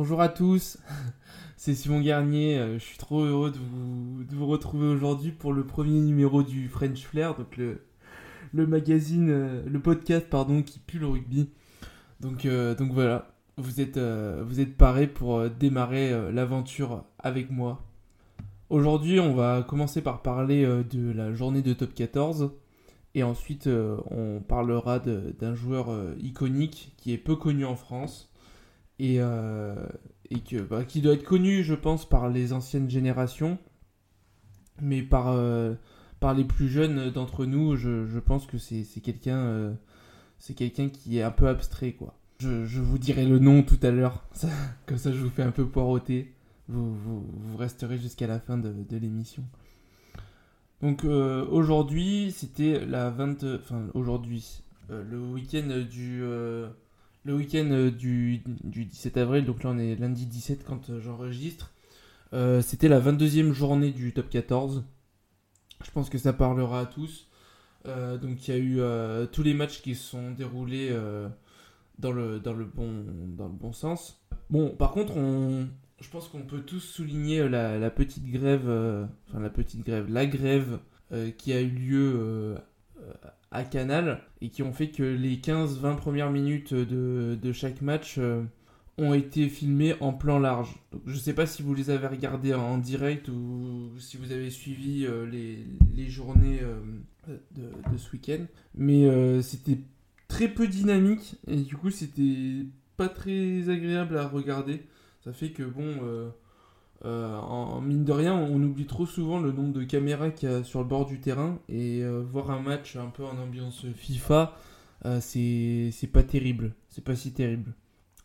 Bonjour à tous, c'est Simon Garnier. euh, Je suis trop heureux de vous, retrouver aujourd'hui pour le premier numéro du French Flair, donc le, magazine, euh, le podcast pardon, qui pue le rugby. Donc, euh, donc voilà, vous êtes, vous êtes parés pour démarrer l'aventure avec moi. Aujourd'hui, on va commencer par parler de la journée de top 14. Et ensuite, on parlera d'un joueur iconique qui est peu connu en France et, euh, et que, bah, qui doit être connu, je pense, par les anciennes générations, mais par, euh, par les plus jeunes d'entre nous, je, je pense que c'est quelqu'un euh, c'est quelqu'un qui est un peu abstrait, quoi. Je, je vous dirai le nom tout à l'heure, comme ça je vous fais un peu poireauter. Vous, vous, resterez jusqu'à la fin de, de l'émission. Donc aujourd'hui, c'était la 20... Enfin, aujourd'hui, le week-end du... euh, le week-end du, du 17 avril, donc là on est lundi 17 quand euh, j'enregistre. Euh, c'était la 22e journée du top 14. Je pense que ça parlera à tous. Euh, donc il y a eu euh, tous les matchs qui se sont déroulés euh, dans, le, bon, sens. Bon, par contre, on, je pense qu'on peut tous souligner la, la petite grève, euh, enfin la petite grève, la grève euh, qui a eu lieu euh, euh, à Canal et qui ont fait que les 15-20 premières minutes de, de chaque match euh, ont été filmées en plan large. Donc, je sais pas si vous les avez regardés en direct ou si vous avez suivi euh, les, les journées euh, de, ce week-end, mais euh, c'était très peu dynamique et du coup c'était pas très agréable à regarder. Ça fait que bon, euh, en, mine de rien, on oublie trop souvent le nombre de caméras qu'il y a sur le bord du terrain et euh, voir un match un peu en ambiance FIFA, euh, c'est pas terrible, c'est pas si terrible.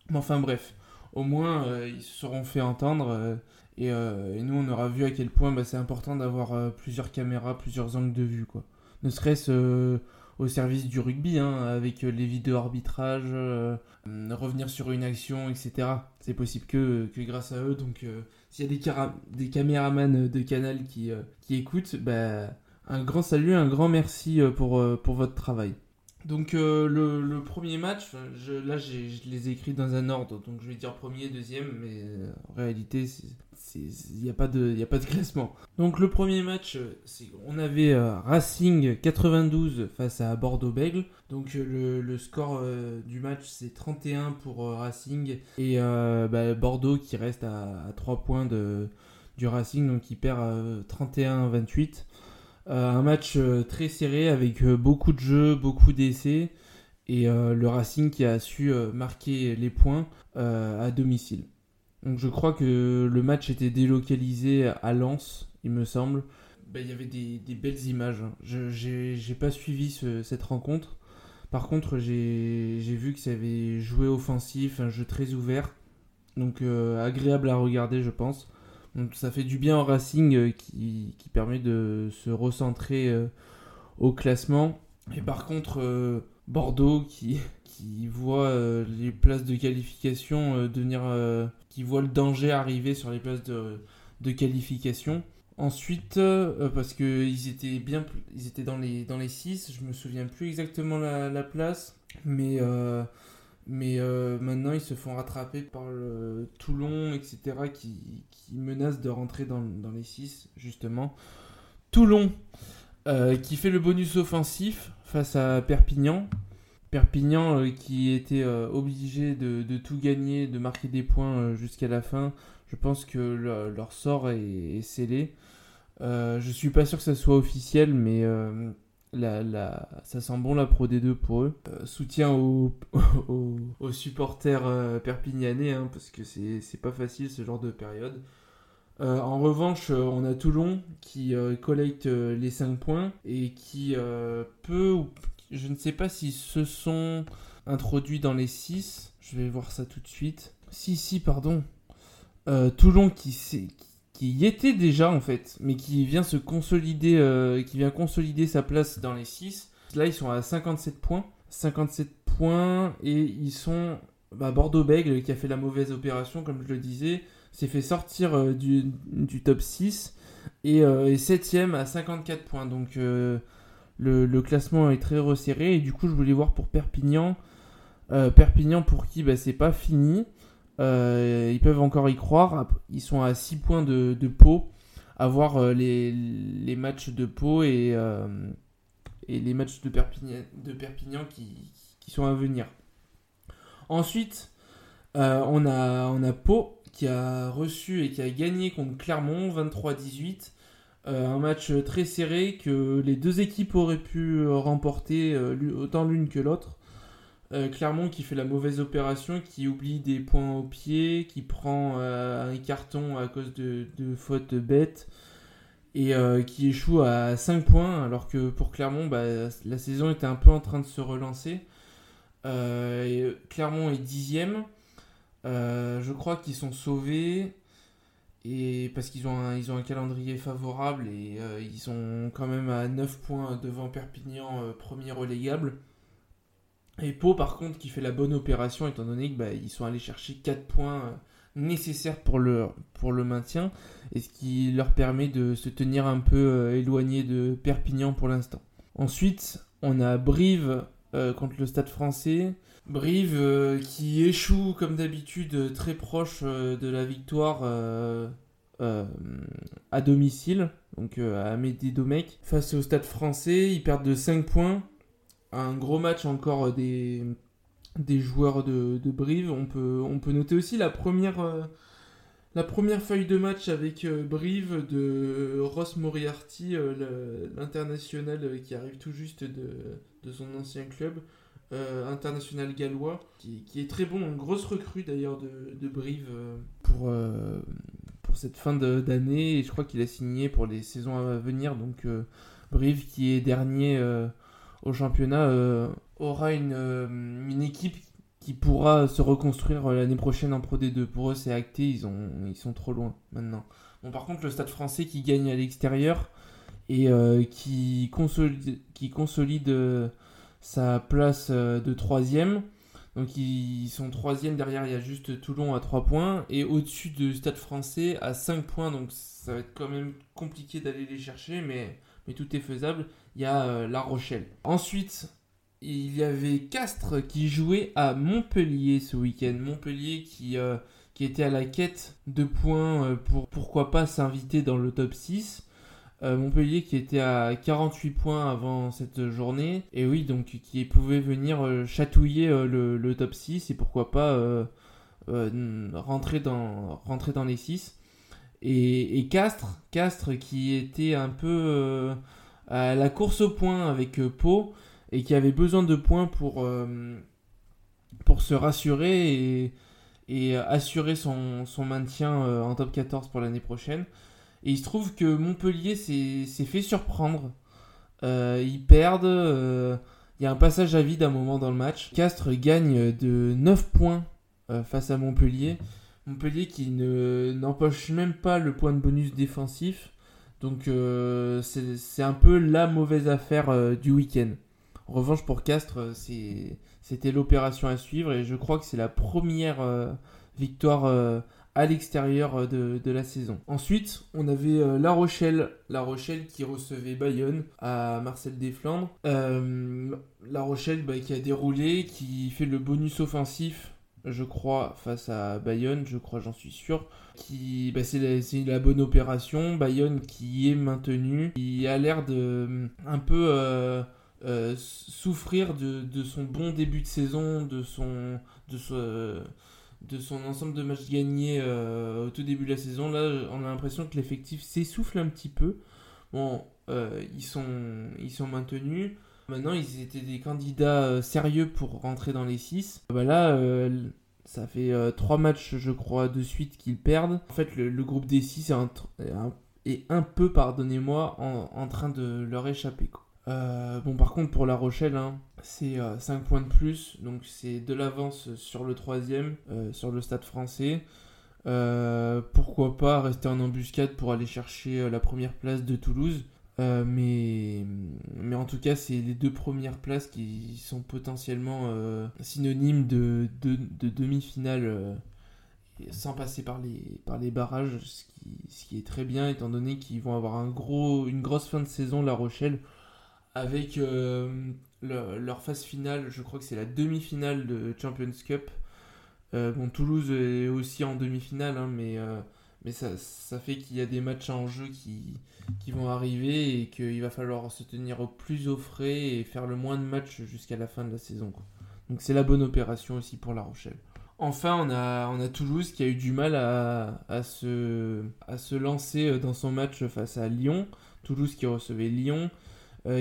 Mais enfin bref, au moins euh, ils se seront fait entendre et, et nous on aura vu à quel point bah, c'est important d'avoir plusieurs caméras, plusieurs angles de vue quoi. Ne serait-ce au service du rugby, hein, avec euh, les vidéos arbitrage, euh, euh, revenir sur une action, etc. C'est possible que, que grâce à eux. Donc, s'il y a des, des caméramans de Canal qui, qui écoutent, bah, un grand salut, un grand merci pour, pour votre travail. Donc, le, premier match, là, je les ai écrits dans un ordre, donc je vais dire premier, deuxième, mais en réalité, il n'y a, pas de- il y a pas de classement. Donc, le premier match, euh, on avait euh, Racing 92 face à Bordeaux-Bègle. Donc, euh, le, score du match, c'est 31 pour Racing et bah, Bordeaux qui reste à, à 3 points du Racing, donc qui perd euh, 31-28. Euh, un match très serré avec beaucoup de jeux, beaucoup d'essais et le Racing qui a su marquer les points à domicile. Donc je crois que le match était délocalisé à Lens, il me semble. Ben, Il y avait des, belles images. hein. Je j'ai pas suivi ce- cette rencontre. Par contre, j'ai vu que ça avait joué offensif, un jeu très ouvert. Donc euh, agréable à regarder, je pense. Donc ça fait du bien au Racing euh, qui, qui permet de se recentrer euh, au classement. Et par contre, Bordeaux qui, qui voit euh, les places de qualification euh, devenir. euh, qui voit le danger arriver sur les places de, de qualification. Ensuite, parce qu'ils étaient bien, ils étaient dans les dans les 6, je me souviens plus exactement la, la place, mais mais maintenant ils se font rattraper par le Toulon, etc., qui, qui de rentrer dans, dans les 6 justement. Toulon, qui fait le bonus offensif face à Perpignan. Perpignan euh, qui était euh, obligé de, tout gagner, de marquer des points euh, jusqu'à la fin. Je pense que le- leur sort est, scellé. Je suis pas sûr que ça soit officiel, mais ça sent bon la Pro D2 pour eux. Soutien aux, supporters perpignanais, hein, parce que c'est pas facile ce genre de période. Euh, en revanche, euh, on a Toulon qui euh, collecte les 5 points et qui peut, je ne sais pas s'ils se sont introduits dans les 6. Je vais voir ça tout de suite. Si, si, pardon. Toulon qui, y était déjà en fait, mais qui vient se consolider, qui vient consolider sa place dans les 6. Là, ils sont à 57 points. 57 points et ils sont bah, Bordeaux-Bègle qui a fait la mauvaise opération, comme je le disais, s'est fait sortir euh, du, du top 6 et euh, est 7ème à 54 points. Donc euh, le, classement est très resserré et du coup je voulais voir pour Perpignan. Perpignan pour qui? Bah, c'est pas fini. ils peuvent encore y croire. Ils sont à 6 points de, de Pau. À voir les, les, matchs de Pau et, et les matchs de Perpignan, de Perpignan qui, qui sont à venir. Ensuite, on, a, on a Pau qui a reçu et qui a gagné contre Clermont 23-18. Euh, un match très serré que les deux équipes auraient pu euh, remporter euh, autant l'une que l'autre. Clermont qui fait la mauvaise opération, qui oublie des points au pied, qui prend un carton à cause de, fautes bêtes et qui échoue à 5 points alors que pour Clermont bah, la saison était un peu en train de se relancer. Clermont est dixième. Je crois qu'ils sont sauvés et parce qu'ils ont, un, calendrier favorable et euh, ils sont quand même à 9 points devant Perpignan, euh, premier relégable. Et Pau, par contre, qui fait la bonne opération, étant donné qu'ils bah, sont allés chercher 4 points euh, nécessaires pour le, pour le maintien, et ce qui leur permet de se tenir un peu éloigné de Perpignan pour l'instant. Ensuite, on a Brive contre le Stade français. Brive euh, qui échoue comme d'habitude très proche euh, de la victoire euh, à domicile, donc à Médédomec, face au stade français. Ils perdent de 5 points. Un gros match encore des, joueurs de, Brive. On peut, noter aussi la première, feuille de match avec Brive de Ross Moriarty, l'international qui arrive tout juste de, de son ancien club. Euh, international gallois, qui, est très bon, une grosse recrue d'ailleurs de, Brive euh, pour, euh, pour cette fin d'année, et je crois qu'il a signé pour les saisons à venir, donc Brive qui est dernier au championnat aura une, une équipe qui pourra se reconstruire l'année prochaine en Pro D2. Pour eux, c'est acté, ils, ont, ils sont trop loin maintenant. Bon, par contre, le stade français qui gagne à l'extérieur et qui consolide, qui consolide sa place euh, de troisième. Donc ils sont troisième, derrière il y a juste Toulon à 3 points, et au-dessus du Stade français à 5 points, donc ça va être quand même compliqué d'aller les chercher, mais, mais tout est faisable, il y a euh, La Rochelle. Ensuite, il y avait Castres qui jouait à Montpellier ce week-end. Montpellier qui, euh, qui était à la quête de points pour pourquoi pas s'inviter dans le top 6. Euh, Montpellier qui était à 48 points avant cette journée. Et oui, donc qui pouvait venir euh, chatouiller euh, le, top 6 et pourquoi pas rentrer, dans, rentrer les 6. Et, Castres, Castres qui était un peu à la course au point avec Pau et qui avait besoin de points pour, se rassurer et, assurer son, son maintien en top 14 pour l'année prochaine. Et il se trouve que Montpellier s'est fait surprendre. Euh, ils perdent. Euh, il y a un passage à vide à un moment dans le match. Castres gagne de 9 points euh, face à Montpellier. Montpellier qui n'empoche même pas le point de bonus défensif. Donc c'est un peu la mauvaise affaire du week-end. En revanche pour Castres, c'était l'opération à suivre et je crois que c'est la première victoire à l'extérieur euh, de, la saison. Ensuite, on avait euh, La Rochelle, La Rochelle qui recevait Bayonne à Marcel Desflandres. Euh, la Rochelle bah, qui a déroulé, qui fait le bonus offensif je crois, face à Bayonne, je crois, j'en suis sûr. Qui, bah, c'est la, bonne opération. Bayonne qui est maintenu, qui a l'air de un peu souffrir de, son bon début de saison, de son, de son, de son ensemble de matchs gagnés euh, au tout début de la saison. Là, on a l'impression que l'effectif s'essouffle un petit peu. Bon, euh, ils, sont, ils sont maintenus. Maintenant, ils étaient des candidats euh, sérieux pour rentrer dans les 6. Bah là, ça fait 3 matchs, je crois, de suite qu'ils perdent. En fait, le, groupe des 6 est un, peu, pardonnez-moi, en, train de leur échapper. Euh, bon, par contre, pour La Rochelle, hein, c'est 5 euh, points de plus. Donc, c'est de l'avance sur le troisième, euh, sur le stade français. pourquoi pas rester en embuscade pour aller chercher la première place de Toulouse. mais, mais en tout cas, c'est les deux premières places qui sont potentiellement synonymes de, de, demi-finale sans passer par les, par les barrages, ce qui, ce qui est très bien étant donné qu'ils vont avoir un gros, une grosse fin de saison, La Rochelle avec euh, leur phase finale, je crois que c'est la demi-finale de Champions Cup, bon, Toulouse est aussi en demi-finale, hein, mais, mais ça, fait qu'il y a des matchs en jeu qui, qui vont arriver et qu'il va falloir se tenir au plus au frais et faire le moins de matchs jusqu'à la fin de la saison. Donc c'est la bonne opération aussi pour La Rochelle. Enfin, on a, on a Toulouse qui a eu du mal à, à, se, à se lancer dans son match face à Lyon. Toulouse qui recevait Lyon, euh,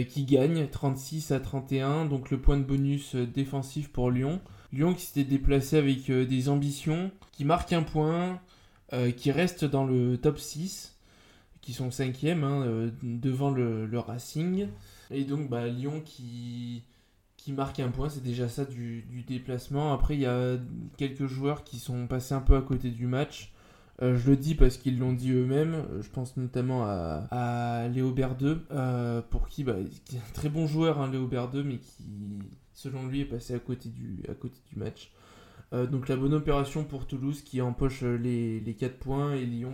qui gagne 36 à 31, donc le point de bonus euh, défensif pour Lyon. Lyon qui s'était déplacé avec euh, des ambitions, qui marque un point, qui reste dans le top 6, qui sont 5e hein, devant le, Racing. Et donc bah, Lyon qui marque un point, c'est déjà ça du, déplacement. Après, il y a quelques joueurs qui sont passés un peu à côté du match. Euh, je le dis parce qu'ils l'ont dit eux-mêmes. Je pense notamment à, Léo Berdeux, euh, pour qui, bah, est un très bon joueur, hein, Léo Berdeux, mais qui, selon lui, est passé à côté du, match. Euh, donc la bonne opération pour Toulouse qui empoche euh, les, les 4 points et Lyon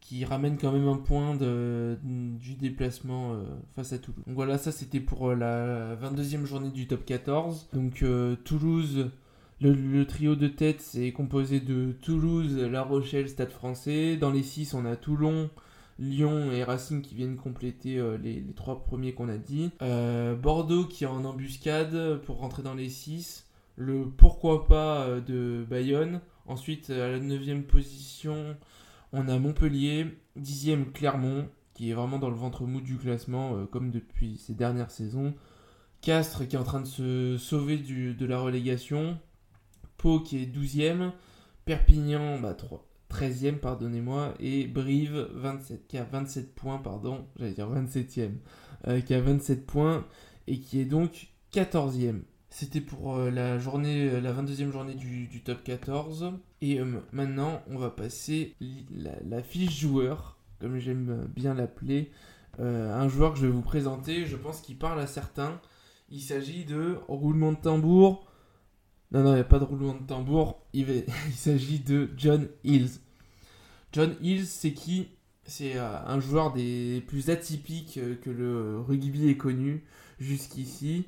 qui, ramène quand même un point du déplacement euh, face à Toulouse. Donc voilà, ça c'était pour la 22e journée du top 14. Donc Toulouse, le, trio de tête c'est composé de Toulouse, La Rochelle, Stade français. Dans les 6 on a Toulon. Lyon et Racing qui viennent compléter les, les, trois premiers qu'on a dit. Bordeaux qui est en embuscade pour rentrer dans les 6 le pourquoi pas euh, de Bayonne. Ensuite, à la 9 position, on a Montpellier, 10 Clermont, qui est vraiment dans le ventre mou du classement, euh, comme depuis ces dernières saisons. Castres qui est en train de se sauver de la relégation. Pau qui est 12e. Perpignan, bah, 13e, pardonnez-moi. Et Brive, 27, qui a 27 points, pardon, j'allais dire 27e, euh, qui a 27 points et qui est donc 14e. C'était pour euh, la journée, euh, la 22e journée du, top 14. Et maintenant, on va passer la, fiche joueur, comme j'aime bien l'appeler. un joueur que je vais vous présenter, je pense qu'il parle à certains. Il s'agit de roulement de tambour. Non, non, il n'y a pas de roulement de tambour. Il, s'agit de John Hills. John Hills, c'est qui? C'est un joueur des plus atypiques que le rugby ait connu jusqu'ici.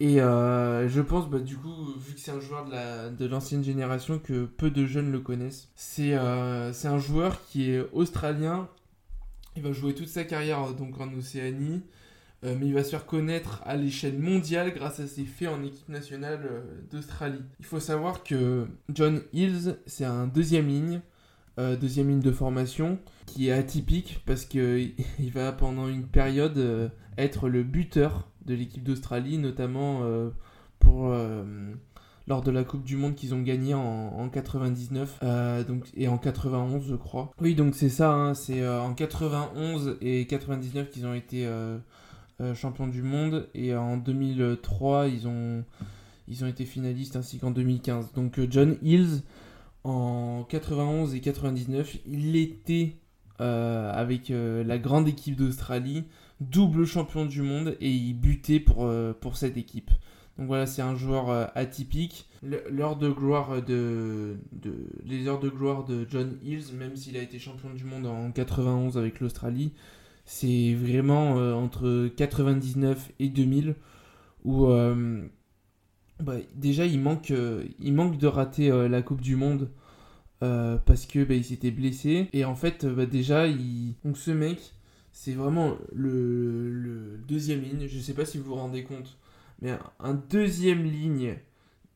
Et euh, je pense, bah, du coup, vu que c'est un joueur de l'ancienne génération, que peu de jeunes le connaissent. Euh, c'est un joueur qui est australien. Il va jouer toute sa carrière euh, donc en Océanie. Mais il va se faire connaître à l'échelle mondiale grâce à ses faits en équipe nationale d'Australie. Il faut savoir que John Hills, c'est un deuxième ligne. deuxième ligne de formation qui est atypique parce qu'il va pendant une période être le buteur de l'équipe d'Australie, notamment euh, pour euh, lors de la Coupe du Monde qu'ils ont gagné en, 99 euh, donc, et en 91 je crois. Oui donc c'est ça, hein, c'est en 91 et 99 qu'ils ont été champions du monde et en 2003 ils ont, ils ont été finalistes ainsi qu'en 2015. Donc John Hills en 91 et 99 il était avec la grande équipe d'Australie double champion du monde et il butait pour, euh, cette équipe. Donc voilà, c'est un joueur euh, atypique. L'heure de gloire de, les heures de gloire de John Hills, même s'il a été champion du monde en 91 avec l'Australie, c'est vraiment euh, entre 99 et 2000 où bah, déjà il manque, il manque de rater la Coupe du Monde parce que bah, il s'était blessé et en fait bah, déjà il... donc ce mec c'est vraiment le, deuxième ligne. Je ne sais pas si vous vous rendez compte, mais un, deuxième ligne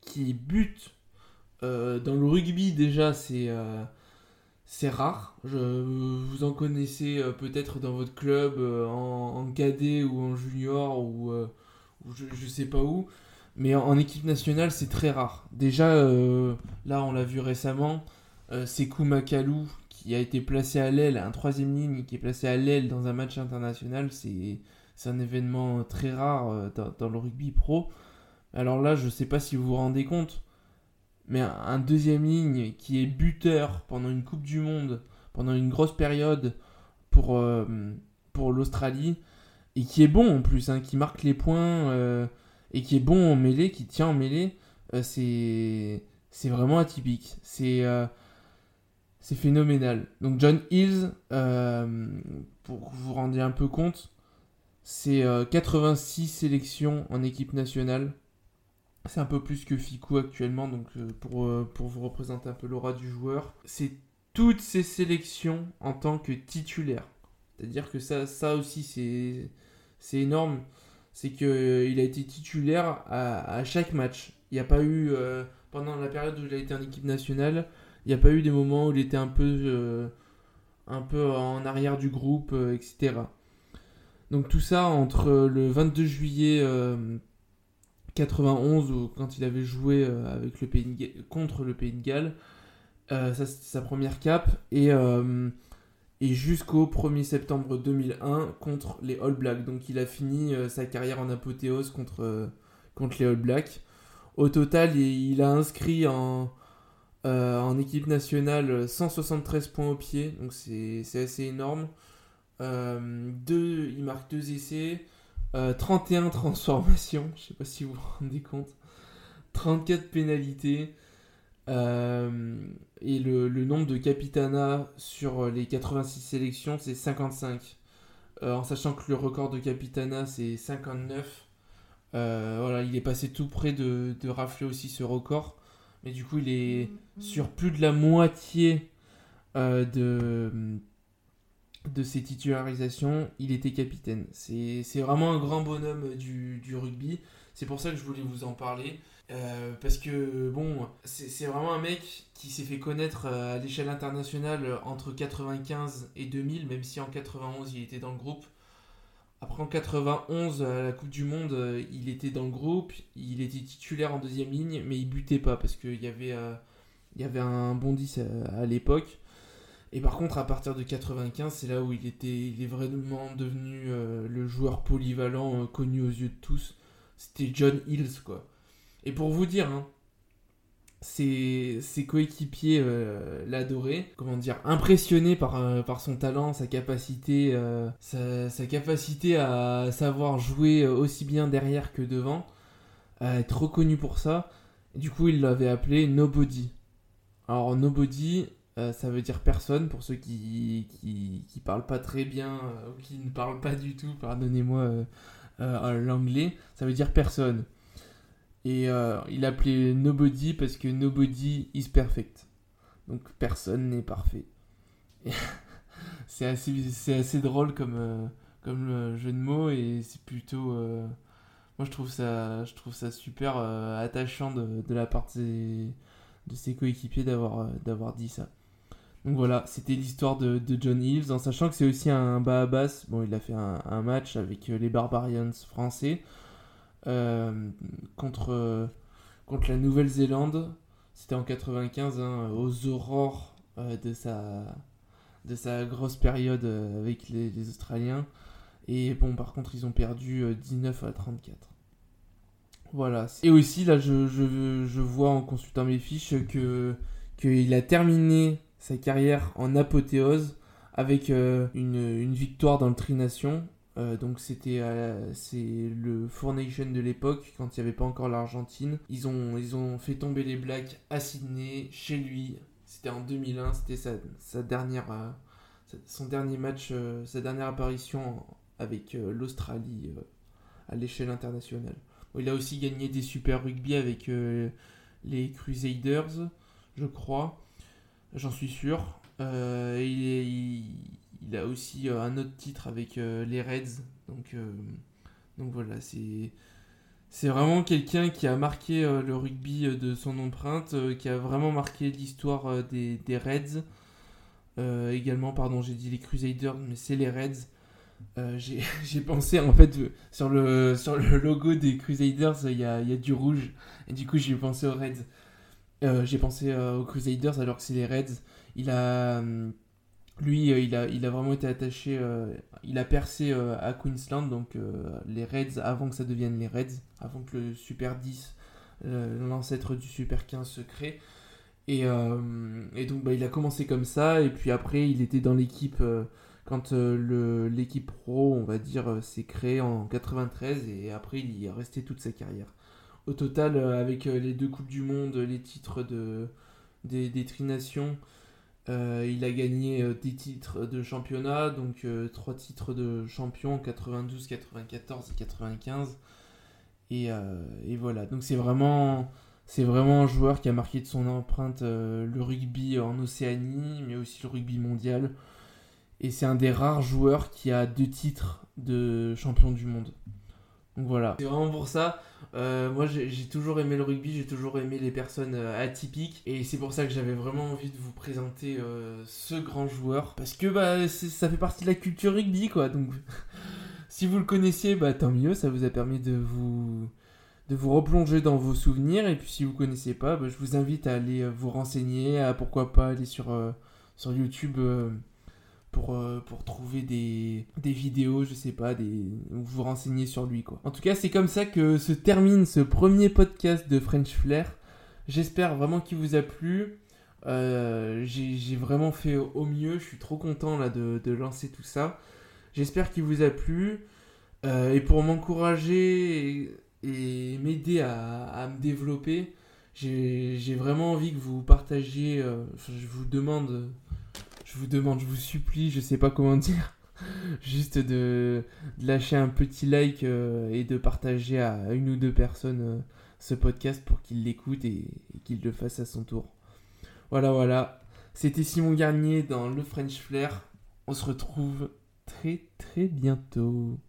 qui bute euh, dans le rugby déjà, c'est euh, c'est rare. Je, vous en connaissez euh, peut-être dans votre club en, cadet ou en junior ou, je, ne sais pas où. Mais en, équipe nationale, c'est très rare. Déjà, là, on l'a vu récemment, c'est Makalou qui a été placé à l'aile, un troisième ligne qui est placé à l'aile dans un match international, c'est un événement très rare euh, dans, le rugby pro. Alors là, je ne sais pas si vous vous rendez compte, mais un, deuxième ligne qui est buteur pendant une Coupe du Monde, pendant une grosse période pour, euh, pour l'Australie, et qui est bon en plus, hein, qui marque les points, euh, et qui est bon en mêlée, qui tient en mêlée, c'est vraiment atypique. C'est c'est phénoménal. Donc John Hills, euh, pour que vous vous rendiez un peu compte, c'est 86 euh, sélections en équipe nationale. C'est un peu plus que Ficou actuellement, donc pour, pour vous représenter un peu l'aura du joueur. C'est toutes ses sélections en tant que titulaire. C'est-à-dire que ça, ça aussi, c'est, énorme. C'est qu'il il a été titulaire à, chaque match. Il n'y a pas eu, pendant la période où il a été en équipe nationale, il n'y a pas eu des moments où il était un peu un peu en arrière du groupe, euh, etc. Donc tout ça entre le 22 juillet 91, euh, quand il avait joué euh, avec le pays contre le Pays de Galles, ça c'était sa première cape, et, et jusqu'au 1er septembre 2001 contre les All Blacks. Donc il a fini sa carrière en apothéose contre, contre les All Blacks. Au total, il a inscrit en, euh, en équipe nationale, 173 points au pied, donc c'est assez énorme. Euh, deux, il marque deux essais, 31 euh, transformations, je sais pas si vous vous rendez compte, 34 pénalités, et le, le, nombre de capitana sur les 86 sélections, c'est 55. en sachant que le record de capitana, c'est 59. voilà, il est passé tout près de, de rafler aussi ce record. Mais du coup, il est sur plus de la moitié euh, de, de ses titularisations. Il était capitaine. C'est vraiment un grand bonhomme du, du rugby. C'est pour ça que je voulais vous en parler. Euh, parce que, bon, c'est vraiment un mec qui s'est fait connaître euh, à l'échelle internationale entre 95 et 2000, même si en 91 il était dans le groupe. Après en 91, à la Coupe du Monde, euh, il était dans le groupe, il était titulaire en deuxième ligne, mais il butait pas parce qu'il y avait, euh, y avait un bon 10 à, l'époque. Et par contre, à partir de 95, c'est là où il était, il est vraiment devenu euh, le joueur polyvalent connu aux yeux de tous. C'était John Hills, quoi. Et pour vous dire, hein, ses, coéquipiers euh, l'adoraient, comment dire, impressionné par, euh, par son talent, sa capacité, euh, sa, capacité à savoir jouer aussi bien derrière que devant, à être reconnu pour ça. du coup, il l'avait appelé Nobody. Alors, Nobody, ça veut dire personne pour ceux qui, qui, qui parlent pas très bien ou qui ne parlent pas du tout, pardonnez-moi l'anglais, ça veut dire personne. Et euh, il appelait Nobody parce que Nobody is perfect. Donc personne n'est parfait. c'est assez, assez drôle comme, euh, comme jeu de mots et c'est plutôt. Euh, moi je trouve ça, je trouve ça super attachant de, de, la part de ses, coéquipiers d'avoir dit ça. Donc voilà, c'était l'histoire de, John Hills, en sachant que c'est aussi un bas basse. Bon, il a fait un, match avec les Barbarians français. Euh, contre, contre la Nouvelle-Zélande. C'était en 95, hein, aux aurores euh, de, sa, grosse période euh, avec les, Australiens. Et bon, par contre, ils ont perdu 19 à 34. Voilà. Et aussi, là, je vois en consultant mes fiches que qu'il a terminé sa carrière en apothéose avec une, une, victoire dans le Tri-Nation euh, donc c'était c'est le Four Nation de l'époque quand il n'y avait pas encore l'Argentine. Ils ont, ils ont fait tomber les Blacks à Sydney, chez lui. C'était en 2001, c'était sa, sa, dernière, euh, son dernier match, euh, sa dernière apparition avec l'Australie à l'échelle internationale. il a aussi gagné des Super Rugby avec les Crusaders, je crois. J'en suis sûr. il, il a aussi euh, un autre titre avec euh, les Reds. Donc, euh, donc voilà, c'est. C'est vraiment quelqu'un qui a marqué le rugby de son empreinte, qui a vraiment marqué l'histoire des, des, Reds. également, pardon, j'ai dit les Crusaders, mais c'est les Reds. j'ai pensé en fait sur le, sur le logo des Crusaders, il y a, y a, du rouge. Et du coup, j'ai pensé aux Reds. J'ai pensé aux Crusaders alors que c'est les Reds. Il a. Hum, lui, euh, il, a, il a vraiment été attaché, euh, il a percé euh, à Queensland, donc les Reds, avant que ça devienne les Reds, avant que le Super 10, l'ancêtre du Super 15, se crée. Et, et donc, bah, il a commencé comme ça, et puis après, il était dans l'équipe quand l'équipe pro, on va dire, s'est créée en 93, et après, il y est resté toute sa carrière. Au total, avec les deux Coupes du Monde, les titres de, des, des Trinations, euh, il a gagné euh, des titres de championnat, donc euh, trois titres de champion 92, 94 et 95. Et, et voilà, donc c'est vraiment un joueur qui a marqué de son empreinte le rugby en Océanie, mais aussi le rugby mondial. Et c'est un des rares joueurs qui a deux titres de champion du monde. Donc voilà. C'est vraiment pour ça. Euh, moi, j'ai toujours aimé le rugby, j'ai toujours aimé les personnes euh, atypiques. Et c'est pour ça que j'avais vraiment envie de vous présenter euh, ce grand joueur. Parce que bah, ça fait partie de la culture rugby, quoi. Donc, si vous le connaissiez, bah, tant mieux. Ça vous a permis de vous, de vous replonger dans vos souvenirs. Et puis, si vous ne connaissez pas, bah, je vous invite à aller vous renseigner, à pourquoi pas aller sur, sur YouTube pour, euh, pour trouver des, vidéos, je sais pas, des, vous renseigner sur lui. En tout cas, c'est comme ça que se termine ce premier podcast de French Flair. J'espère vraiment qu'il vous a plu. Euh, j'ai vraiment fait au mieux. Je suis trop content de, lancer tout ça. J'espère qu'il vous a plu. Euh, et pour m'encourager et, m'aider à, me développer, j'ai vraiment envie que vous partagiez. je vous demande je vous demande, je vous supplie, je sais pas comment dire, juste de, lâcher un petit like euh, et de partager à une ou deux personnes euh, ce podcast pour qu'ils l'écoutent et, et qu'ils le fassent à son tour. Voilà, voilà. C'était Simon Garnier dans le French Flair. On se retrouve très très bientôt.